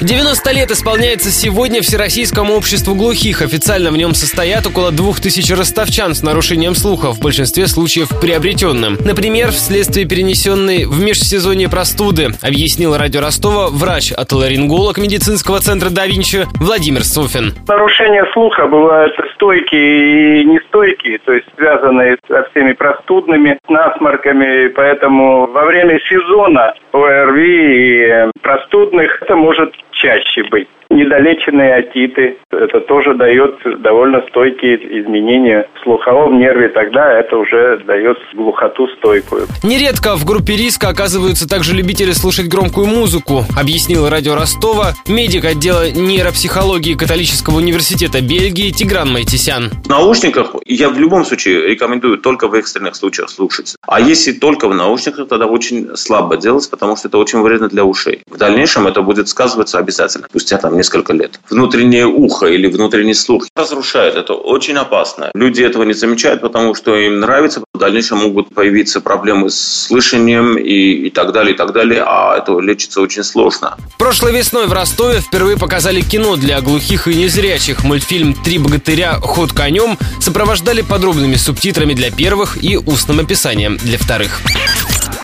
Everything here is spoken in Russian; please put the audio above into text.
90 лет исполняется сегодня Всероссийскому обществу глухих. Официально в нем состоят около двух тысяч ростовчан с нарушением слуха, в большинстве случаев приобретенным. Например, вследствие перенесенной в межсезонье простуды, объяснил радио Ростова врач-отоларинголог медицинского центра да Владимир Софин. Нарушения слуха бывают стойкие и нестойкие, то есть связанные со всеми простудными насморками, поэтому во время сезона ОРВИ и простудных это может чаще быть. Недолеченные отиты, это тоже дает довольно стойкие изменения в слуховом нерве, тогда это уже дает глухоту стойкую. Нередко в группе риска оказываются также любители слушать громкую музыку, объяснил радио Ростова медик отдела нейропсихологии католического университета Бельгии Тигран Майтисян. В наушниках я в любом случае рекомендую только в экстренных случаях слушать. А если только в наушниках, тогда очень слабо делать, потому что это очень вредно для ушей. В дальнейшем это будет сказываться обязательно, спустя там несколько лет. Внутреннее ухо или внутренний слух разрушает. Это очень опасно. Люди этого не замечают, потому что им нравится. В дальнейшем могут появиться проблемы с слышанием и, и так далее, и так далее. А это лечится очень сложно. Прошлой весной в Ростове впервые показали кино для глухих и незрячих. Мультфильм «Три богатыря. Ход конем» сопровождали подробными субтитрами для первых и устным описанием для вторых.